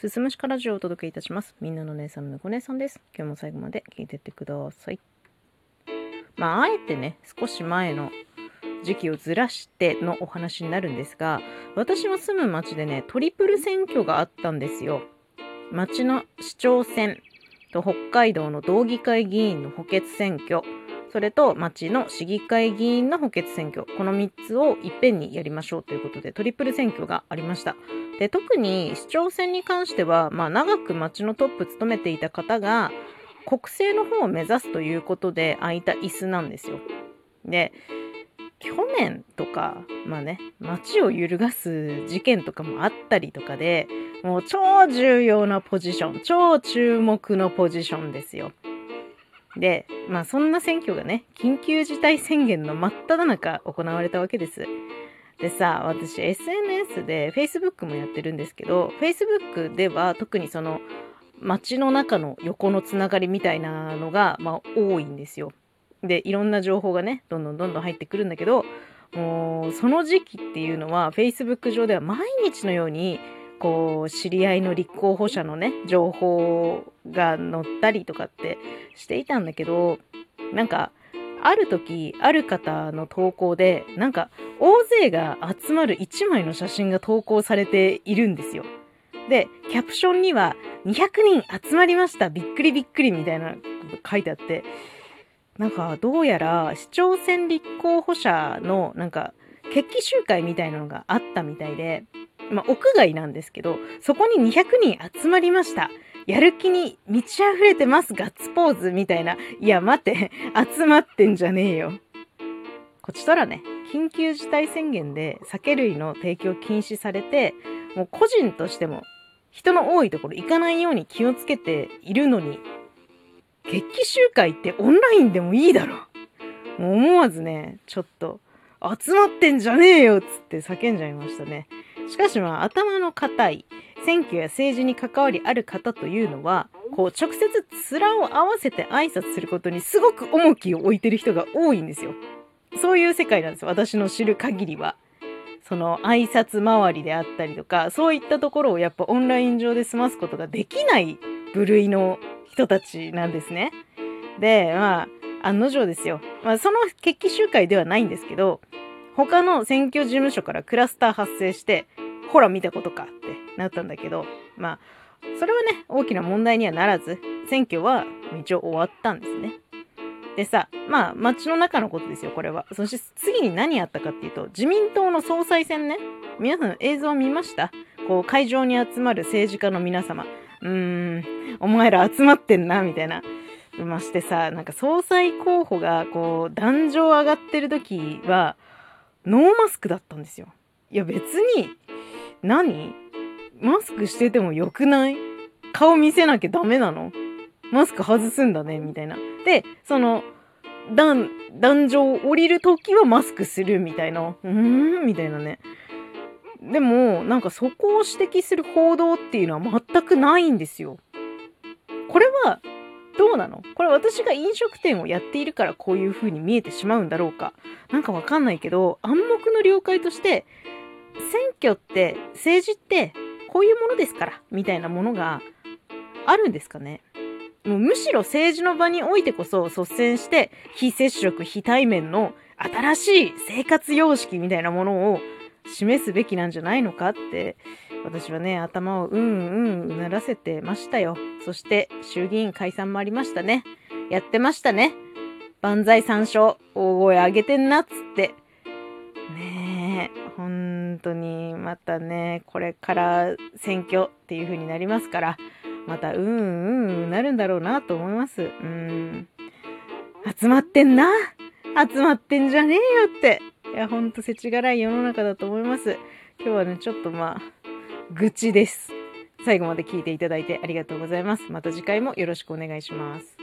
すすむしかラジオをお届けいたします。みんなの姉さんの子姉さんです。今日も最後まで聞いてってください。まあ、あえてね、少し前の時期をずらしてのお話になるんですが、私の住む町でね、トリプル選挙があったんですよ。町の市長選と北海道の道議会議員の補欠選挙、それと町の市議会議員の補欠選挙、この3つをいっぺんにやりましょうということで、トリプル選挙がありました。で特に市長選に関しては、まあ、長く町のトップ務めていた方が国政の方を目指すということで空いた椅子なんですよ。で去年とかまあね町を揺るがす事件とかもあったりとかでもう超重要なポジション超注目のポジションですよ。でまあそんな選挙がね緊急事態宣言の真っ只中行われたわけです。でさ、私 SNS で Facebook もやってるんですけど、Facebook では特にその街の中の横のつながりみたいなのが、まあ、多いんですよ。で、いろんな情報がね、どんどんどんどん入ってくるんだけど、もうその時期っていうのは Facebook 上では毎日のようにこう知り合いの立候補者のね情報が載ったりとかってしていたんだけどなんかある時ある方の投稿でなんか大勢が集まる1枚の写真が投稿されているんですよ。でキャプションには200人集まりましたびっくりびっくりみたいな書いてあってなんかどうやら市長選立候補者のなんか決起集会みたいなのがあったみたいで、まあ、屋外なんですけどそこに200人集まりましたやる気に満ち溢れてますガッツポーズみたいな。いや、待って、集まってんじゃねえよ。こちとらね、緊急事態宣言で酒類の提供禁止されて、もう個人としても人の多いところ行かないように気をつけているのに、決起集会ってオンラインでもいいだろ。もう思わずね、ちょっと、集まってんじゃねえよっつって叫んじゃいましたね。しかしまあ頭の固い選挙や政治に関わりある方というのはこう直接面を合わせて挨拶することにすごく重きを置いてる人が多いんですよ。そういう世界なんです私の知る限りは。その挨拶回りであったりとかそういったところをやっぱオンライン上で済ますことができない部類の人たちなんですね。でまあ案の定ですよ。まあ、その決起集会ではないんですけど他の選挙事務所からクラスター発生してほら見たことかってなったんだけどまあそれはね大きな問題にはならず選挙は一応終わったんですね。でさまあ街の中のことですよこれは。そして次に何やったかっていうと自民党の総裁選ね皆さん映像見ました？こう会場に集まる政治家の皆様うーんお前ら集まってんなみたいな。ましてさなんか総裁候補がこう壇上上がってる時はノーマスクだったんですよ。いや別に何？マスクしててもよくない？顔見せなきゃダメなの？マスク外すんだね？みたいな。で、その、壇、壇上降りる時はマスクするみたいな。うーん？みたいなね。でも、なんかそこを指摘する報道っていうのは全くないんですよ。これは、どうなの？これ私が飲食店をやっているからこういう風に見えてしまうんだろうか？なんかわかんないけど暗黙の了解として選挙って政治ってこういうものですからみたいなものがあるんですかね？もうむしろ政治の場においてこそ率先して非接触非対面の新しい生活様式みたいなものを示すべきなんじゃないのかって私はね頭をうんうんうならせてましたよ。そして衆議院解散もありましたね。やってましたね。万歳三唱大声上げてんなっつって。ねえ本当にまたねこれから選挙っていう風になりますからまたうんうんなるんだろうなと思います。うん。集まってんな。集まってんじゃねえよって。いやほんと世知辛い世の中だと思います。今日はねちょっとまあ愚痴です。最後まで聞いていただいてありがとうございます。また次回もよろしくお願いします。